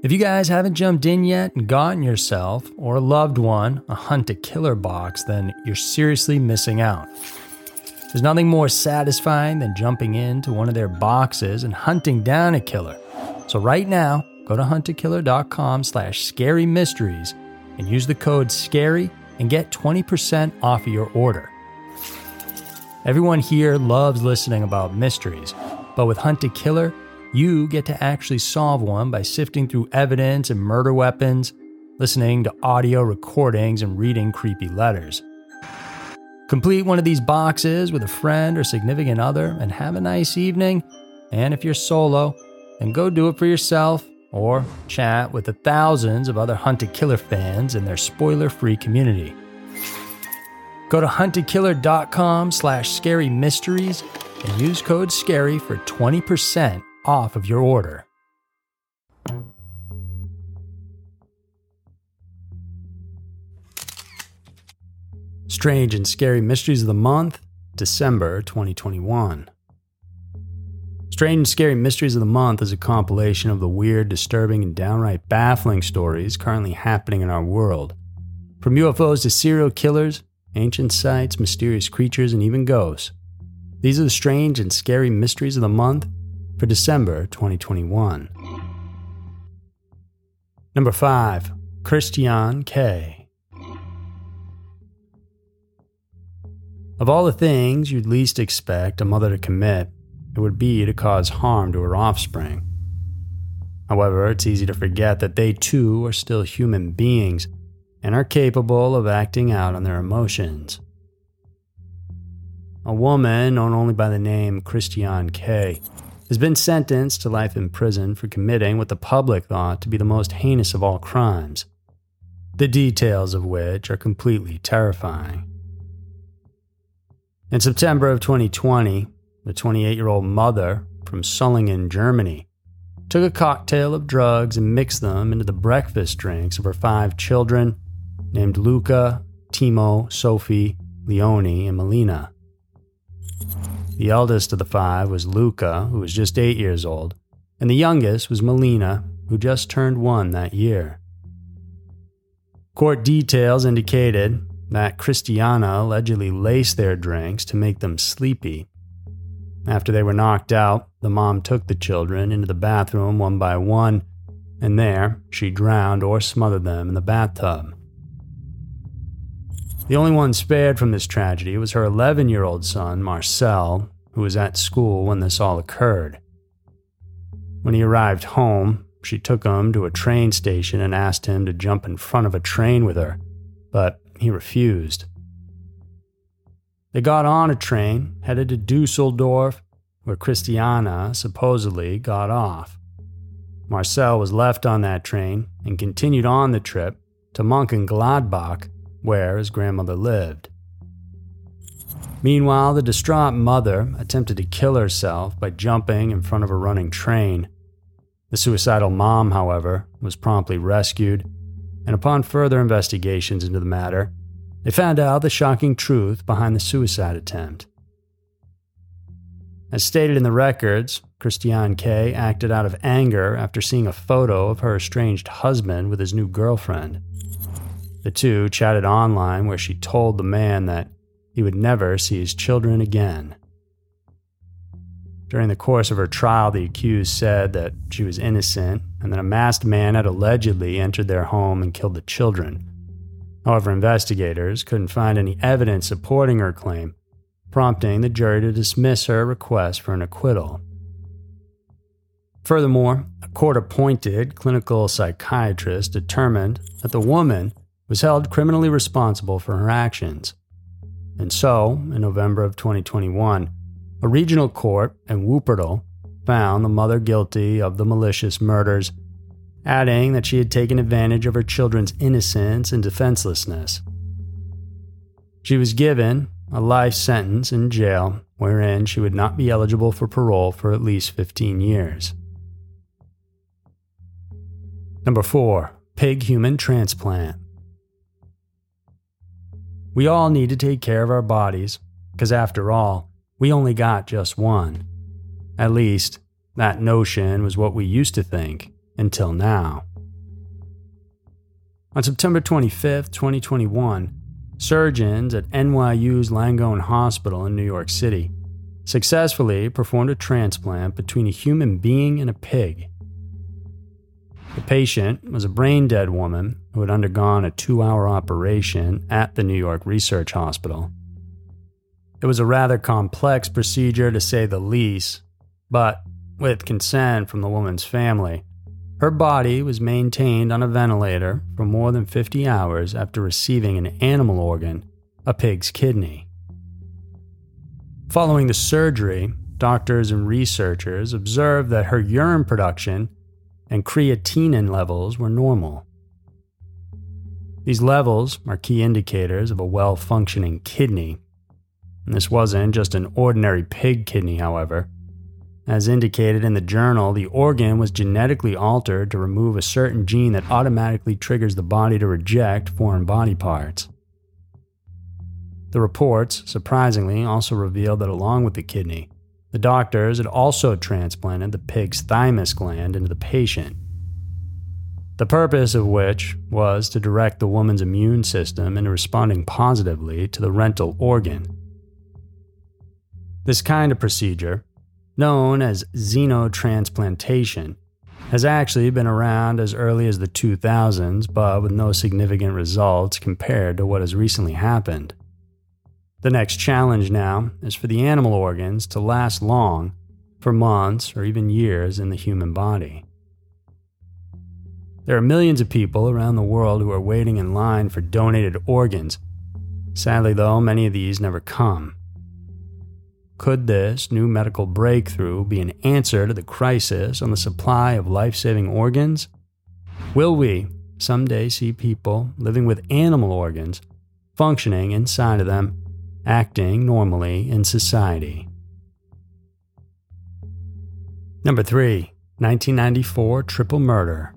If you guys haven't jumped in yet and gotten yourself or a loved one a Hunt a Killer box, then you're seriously missing out. There's nothing more satisfying than jumping into one of their boxes and hunting down a killer. So right now, go to huntakiller.com slash scary mysteries and use the code SCARY and get 20% off of your order. Everyone here loves listening about mysteries, but with Hunt a Killer, you get to actually solve one by sifting through evidence and murder weapons, listening to audio recordings, and reading creepy letters. Complete one of these boxes with a friend or significant other and have a nice evening. And if you're solo, then go do it for yourself or chat with the thousands of other Hunt a Killer fans in their spoiler-free community. Go to huntakiller.com slash scary mysteries and use code SCARY for 20% off of your order. Strange and Scary Mysteries of the Month, December 2021. Strange and Scary Mysteries of the Month is a compilation of the weird, disturbing, and downright baffling stories currently happening in our world. From UFOs to serial killers, ancient sites, mysterious creatures, and even ghosts. These are the strange and scary mysteries of the month for December 2021. Number 5. Christiane K. Of all the things you'd least expect a mother to commit, it would be to cause harm to her offspring. However, it's easy to forget that they too are still human beings and are capable of acting out on their emotions. A woman known only by the name Christiane K has been sentenced to life in prison for committing what the public thought to be the most heinous of all crimes, the details of which are completely terrifying. In September of 2020, the 28 year old mother from Solingen, Germany, took a cocktail of drugs and mixed them into the breakfast drinks of her five children named Luca, Timo, Sophie, Leonie, and Melina. The eldest of the five was Luca, who was just eight years old, and the youngest was Melina, who just turned one that year. Court details indicated that Christiana allegedly laced their drinks to make them sleepy. After they were knocked out, the mom took the children into the bathroom one by one, and there she drowned or smothered them in the bathtub. The only one spared from this tragedy was her 11 year old son, Marcel, who was at school when this all occurred. When he arrived home, she took him to a train station and asked him to jump in front of a train with her, but he refused. They got on a train, headed to Dusseldorf, where Christiana supposedly got off. Marcel was left on that train and continued on the trip to Mönchengladbach, where his grandmother lived. Meanwhile, the distraught mother attempted to kill herself by jumping in front of a running train. The suicidal mom, however, was promptly rescued, and upon further investigations into the matter, they found out the shocking truth behind the suicide attempt. As stated in the records, Christiane K acted out of anger after seeing a photo of her estranged husband with his new girlfriend. The two chatted online where she told the man that he would never see his children again. During the course of her trial, the accused said that she was innocent and that a masked man had allegedly entered their home and killed the children. However, investigators couldn't find any evidence supporting her claim, prompting the jury to dismiss her request for an acquittal. Furthermore, a court appointed clinical psychiatrist determined that the woman was held criminally responsible for her actions. And so, in November of 2021, a regional court in Wuppertal found the mother guilty of the malicious murders, adding that she had taken advantage of her children's innocence and defenselessness. She was given a life sentence in jail wherein she would not be eligible for parole for at least 15 years. Number 4. Pig human transplant. We all need to take care of our bodies, because after all, we only got just one. At least, that notion was what we used to think until now. On September 25, 2021, surgeons at NYU's Langone Hospital in New York City successfully performed a transplant between a human being and a pig. The patient was a brain dead woman who had undergone a two hour operation at the New York Research Hospital. It was a rather complex procedure to say the least, but with consent from the woman's family, her body was maintained on a ventilator for more than 50 hours after receiving an animal organ, a pig's kidney. Following the surgery, doctors and researchers observed that her urine production and creatinine levels were normal. These levels are key indicators of a well functioning kidney. And this wasn't just an ordinary pig kidney, however. As indicated in the journal, the organ was genetically altered to remove a certain gene that automatically triggers the body to reject foreign body parts. The reports, surprisingly, also revealed that along with the kidney, the doctors had also transplanted the pig's thymus gland into the patient. The purpose of which was to direct the woman's immune system into responding positively to the rental organ. This kind of procedure, known as xenotransplantation, has actually been around as early as the 2000s, but with no significant results compared to what has recently happened. The next challenge now is for the animal organs to last long, for months or even years in the human body. There are millions of people around the world who are waiting in line for donated organs. Sadly, though, many of these never come. Could this new medical breakthrough be an answer to the crisis on the supply of life saving organs? Will we someday see people living with animal organs functioning inside of them, acting normally in society? Number 3, 1994 Triple Murder.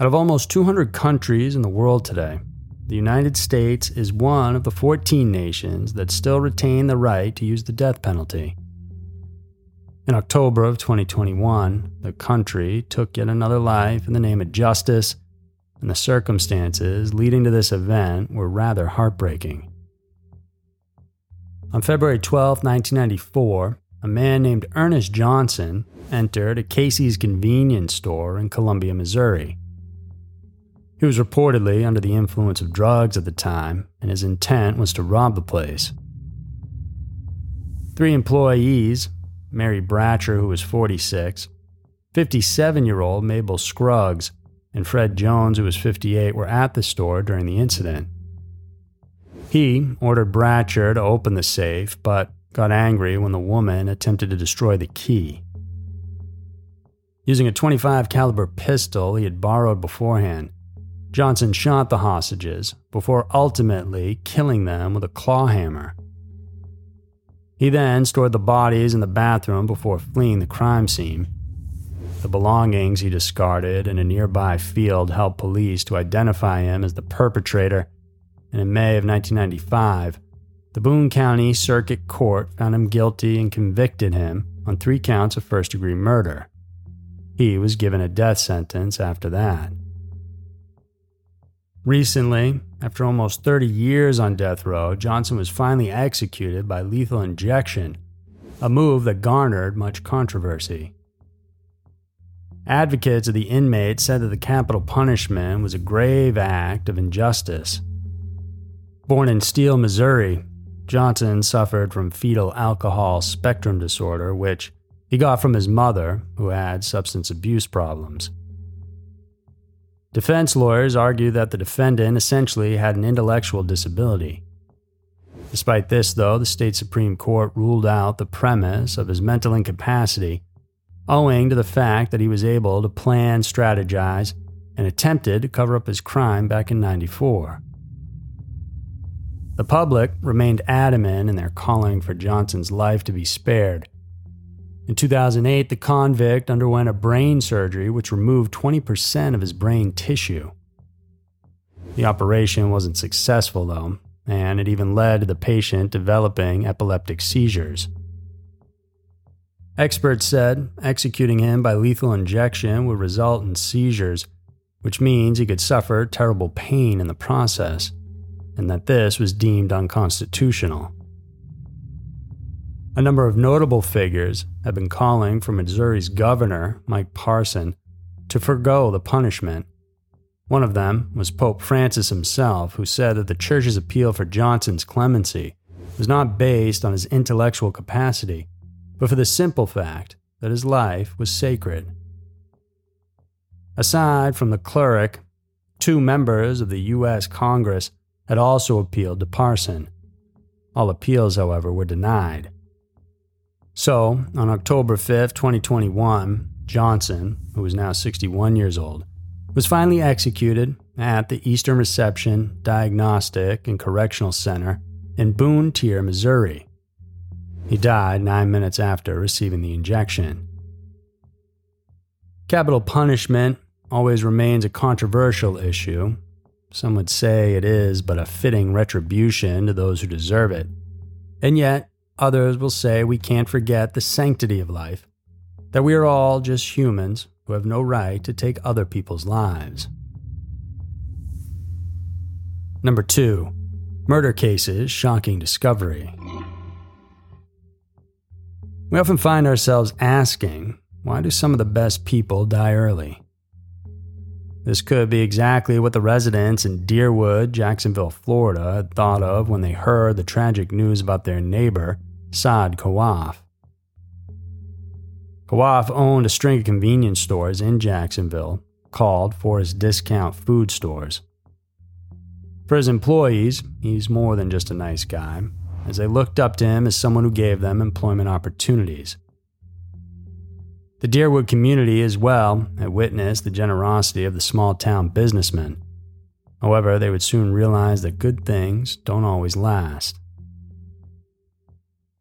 Out of almost 200 countries in the world today, the United States is one of the 14 nations that still retain the right to use the death penalty. In October of 2021, the country took yet another life in the name of justice, and the circumstances leading to this event were rather heartbreaking. On February 12, 1994, a man named Ernest Johnson entered a Casey's convenience store in Columbia, Missouri. He was reportedly under the influence of drugs at the time, and his intent was to rob the place. Three employees, Mary Bratcher, who was 46, 57 year old Mabel Scruggs, and Fred Jones, who was 58, were at the store during the incident. He ordered Bratcher to open the safe, but got angry when the woman attempted to destroy the key. Using a 25 caliber pistol he had borrowed beforehand, Johnson shot the hostages before ultimately killing them with a claw hammer. He then stored the bodies in the bathroom before fleeing the crime scene. The belongings he discarded in a nearby field helped police to identify him as the perpetrator, and in May of 1995, the Boone County Circuit Court found him guilty and convicted him on three counts of first degree murder. He was given a death sentence after that. Recently, after almost 30 years on death row, Johnson was finally executed by lethal injection, a move that garnered much controversy. Advocates of the inmate said that the capital punishment was a grave act of injustice. Born in Steele, Missouri, Johnson suffered from fetal alcohol spectrum disorder, which he got from his mother, who had substance abuse problems. Defense lawyers argue that the defendant essentially had an intellectual disability. Despite this, though, the state Supreme Court ruled out the premise of his mental incapacity, owing to the fact that he was able to plan, strategize, and attempted to cover up his crime back in 94. The public remained adamant in their calling for Johnson's life to be spared, in 2008, the convict underwent a brain surgery which removed 20% of his brain tissue. The operation wasn't successful, though, and it even led to the patient developing epileptic seizures. Experts said executing him by lethal injection would result in seizures, which means he could suffer terrible pain in the process, and that this was deemed unconstitutional. A number of notable figures have been calling for Missouri's governor, Mike Parson, to forego the punishment. One of them was Pope Francis himself, who said that the church's appeal for Johnson's clemency was not based on his intellectual capacity, but for the simple fact that his life was sacred. Aside from the cleric, two members of the U.S. Congress had also appealed to Parson. All appeals, however, were denied. So, on October 5, 2021, Johnson, who was now 61 years old, was finally executed at the Eastern Reception Diagnostic and Correctional Center in Bonne Terre, Missouri. He died nine minutes after receiving the injection. Capital punishment always remains a controversial issue. Some would say it is but a fitting retribution to those who deserve it. And yet, Others will say we can't forget the sanctity of life, that we are all just humans who have no right to take other people's lives. Number two, murder cases shocking discovery. We often find ourselves asking, why do some of the best people die early? This could be exactly what the residents in Deerwood, Jacksonville, Florida had thought of when they heard the tragic news about their neighbor Saad Kawaf. Kawaf owned a string of convenience stores in Jacksonville called Forest Discount Food Stores. For his employees, he's more than just a nice guy, as they looked up to him as someone who gave them employment opportunities. The Deerwood community as well had witnessed the generosity of the small town businessmen. However, they would soon realize that good things don't always last.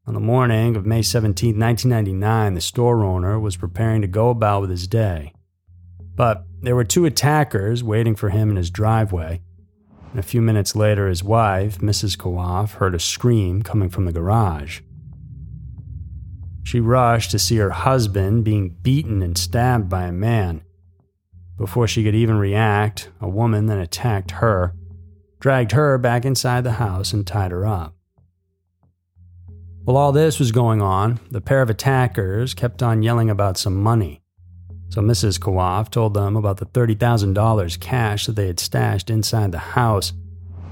On the morning of May 17, 1999, the store owner was preparing to go about with his day. But there were two attackers waiting for him in his driveway. And a few minutes later, his wife, Mrs. Kawaf, heard a scream coming from the garage. She rushed to see her husband being beaten and stabbed by a man. Before she could even react, a woman then attacked her, dragged her back inside the house, and tied her up. While all this was going on, the pair of attackers kept on yelling about some money. So Mrs. Kawaf told them about the $30,000 cash that they had stashed inside the house,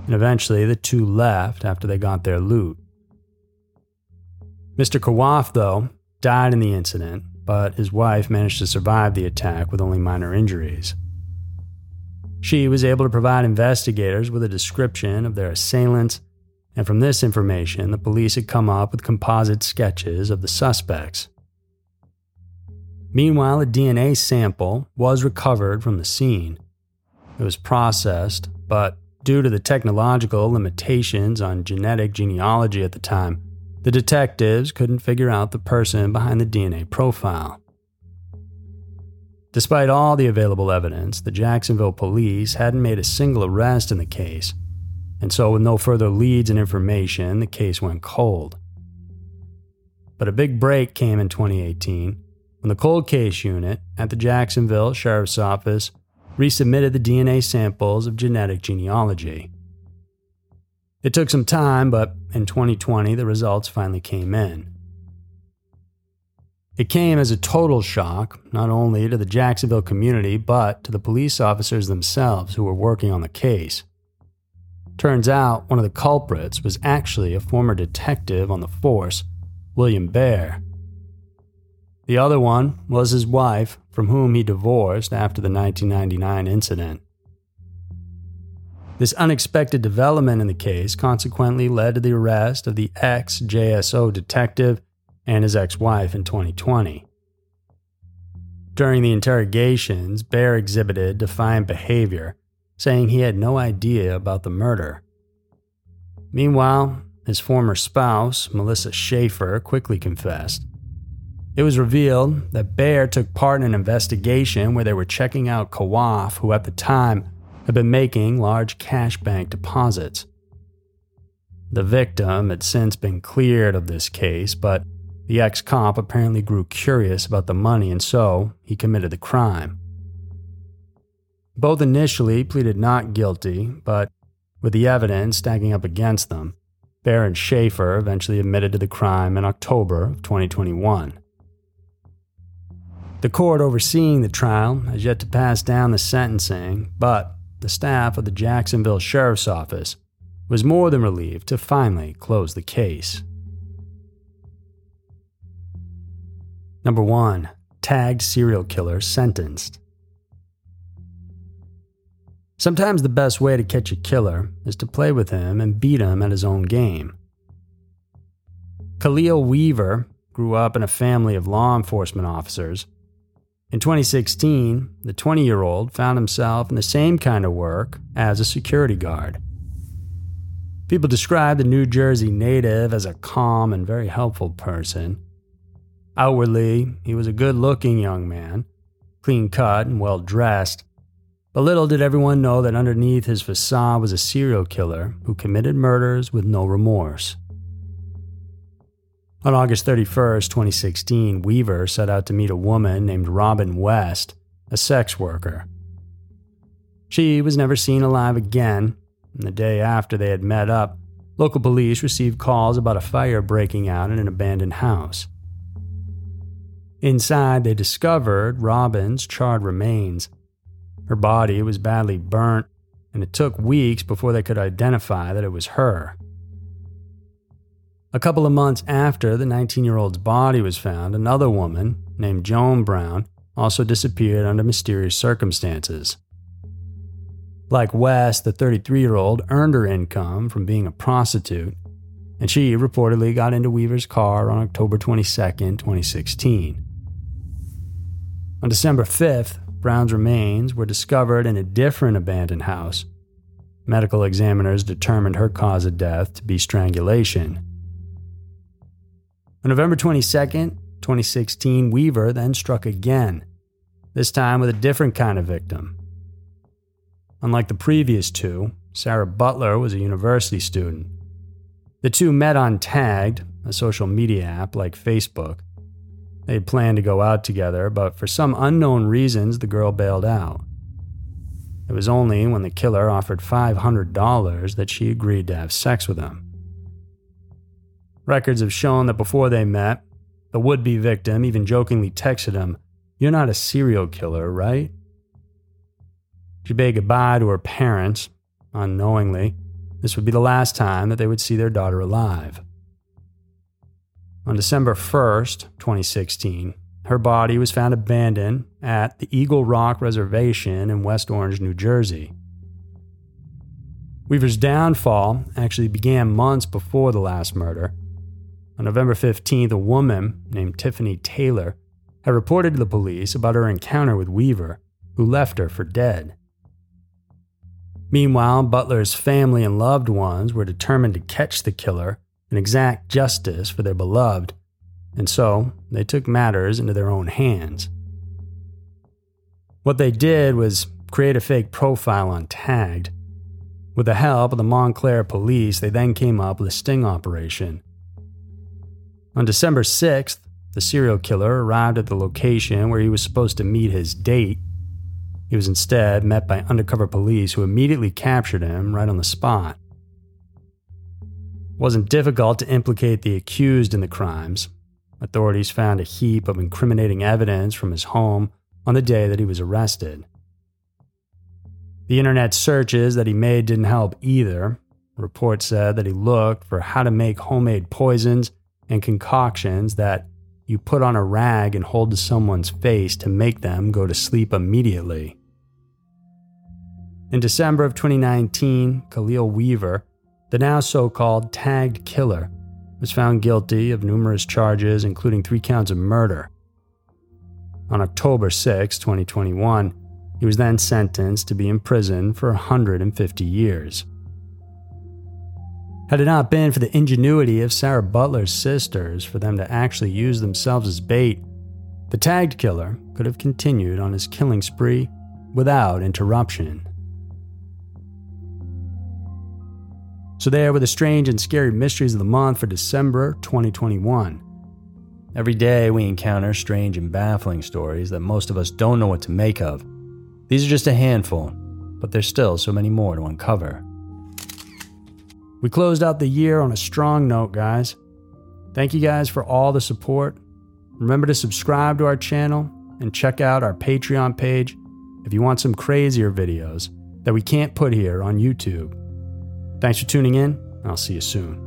and eventually the two left after they got their loot. Mr. Kawaf, though, died in the incident, but his wife managed to survive the attack with only minor injuries. She was able to provide investigators with a description of their assailants and from this information, the police had come up with composite sketches of the suspects. Meanwhile, a DNA sample was recovered from the scene. It was processed, but due to the technological limitations on genetic genealogy at the time, the detectives couldn't figure out the person behind the DNA profile. Despite all the available evidence, the Jacksonville police hadn't made a single arrest in the case and so with no further leads and information, the case went cold. But a big break came in 2018 when the cold case unit at the Jacksonville Sheriff's Office resubmitted the DNA samples of genetic genealogy. It took some time, but in 2020, the results finally came in. It came as a total shock, not only to the Jacksonville community, but to the police officers themselves who were working on the case. Turns out one of the culprits was actually a former detective on the force, William Baer. The other one was his wife, from whom he divorced after the 1999 incident. This unexpected development in the case consequently led to the arrest of the ex JSO detective and his ex wife in 2020. During the interrogations, Baer exhibited defiant behavior saying he had no idea about the murder. Meanwhile, his former spouse, Melissa Schaefer, quickly confessed. It was revealed that Baer took part in an investigation where they were checking out Kawaf, who at the time had been making large cash bank deposits. The victim had since been cleared of this case, but The ex cop apparently grew curious about the money and so he committed the crime. Both initially pleaded not guilty, but with the evidence stacking up against them, Baron Schaefer eventually admitted to the crime in October of 2021. The court overseeing the trial has yet to pass down the sentencing, but the staff of the Jacksonville Sheriff's Office was more than relieved to finally close the case. Number 1. Tagged serial killer sentenced. Sometimes the best way to catch a killer is to play with him and beat him at his own game. Khalil Weaver grew up in a family of law enforcement officers in 2016, the 20 year old found himself in the same kind of work as a security guard. People describe the New Jersey native as a calm and very helpful person. Outwardly, he was a good looking young man, clean cut and well dressed. But little did everyone know that underneath his facade was a serial killer who committed murders with no remorse. On August 31, 2016, Weaver set out to meet a woman named Robin West, a sex worker. She was never seen alive again, and the day after they had met up, local police received calls about a fire breaking out in an abandoned house. Inside, they discovered Robin's charred remains. Her body was badly burnt, and it took weeks before they could identify that it was her. A couple of months after the 19 year old's body was found, another woman, named Joan Brown, also disappeared under mysterious circumstances. Like West, the 33 year old earned her income from being a prostitute, and she reportedly got into Weaver's car on October 22, 2016. On December 5th, Brown's remains were discovered in a different abandoned house. Medical examiners determined her cause of death to be strangulation. On November 22, 2016, Weaver then struck again, this time with a different kind of victim. Unlike the previous two, Sarah Butler was a university student. The two met on Tagged, a social media app like Facebook. They planned to go out together, but for some unknown reasons, the girl bailed out. It was only when the killer offered $500 that she agreed to have sex with him. Records have shown that before they met, the would be victim even jokingly texted him, You're not a serial killer, right? She bade goodbye to her parents, unknowingly. This would be the last time that they would see their daughter alive. On December 1st, 2016, her body was found abandoned at the Eagle Rock Reservation in West Orange, New Jersey. Weaver's downfall actually began months before the last murder on November 15th, a woman named Tiffany Taylor had reported to the police about her encounter with Weaver, who left her for dead. Meanwhile, Butler's family and loved ones were determined to catch the killer and exact justice for their beloved, and so they took matters into their own hands. What they did was create a fake profile on Tagged. With the help of the Montclair police, they then came up with a sting operation on December 6th, the serial killer arrived at the location where he was supposed to meet his date. He was instead met by undercover police who immediately captured him right on the spot. Wasn't difficult to implicate the accused in the crimes. Authorities found a heap of incriminating evidence from his home on the day that he was arrested. The internet searches that he made didn't help either. Reports said that he looked for how to make homemade poisons and concoctions that you put on a rag and hold to someone's face to make them go to sleep immediately. In December of 2019, Khalil Weaver, the now so called tagged killer, was found guilty of numerous charges, including three counts of murder. On October 6, 2021, he was then sentenced to be in prison for 150 years. Had it not been for the ingenuity of Sarah Butler's sisters for them to actually use themselves as bait, the tagged killer could have continued on his killing spree without interruption. So, there were the strange and scary mysteries of the month for December 2021. Every day we encounter strange and baffling stories that most of us don't know what to make of. These are just a handful, but there's still so many more to uncover. We closed out the year on a strong note, guys. Thank you guys for all the support. Remember to subscribe to our channel and check out our Patreon page if you want some crazier videos that we can't put here on YouTube. Thanks for tuning in, I'll see you soon.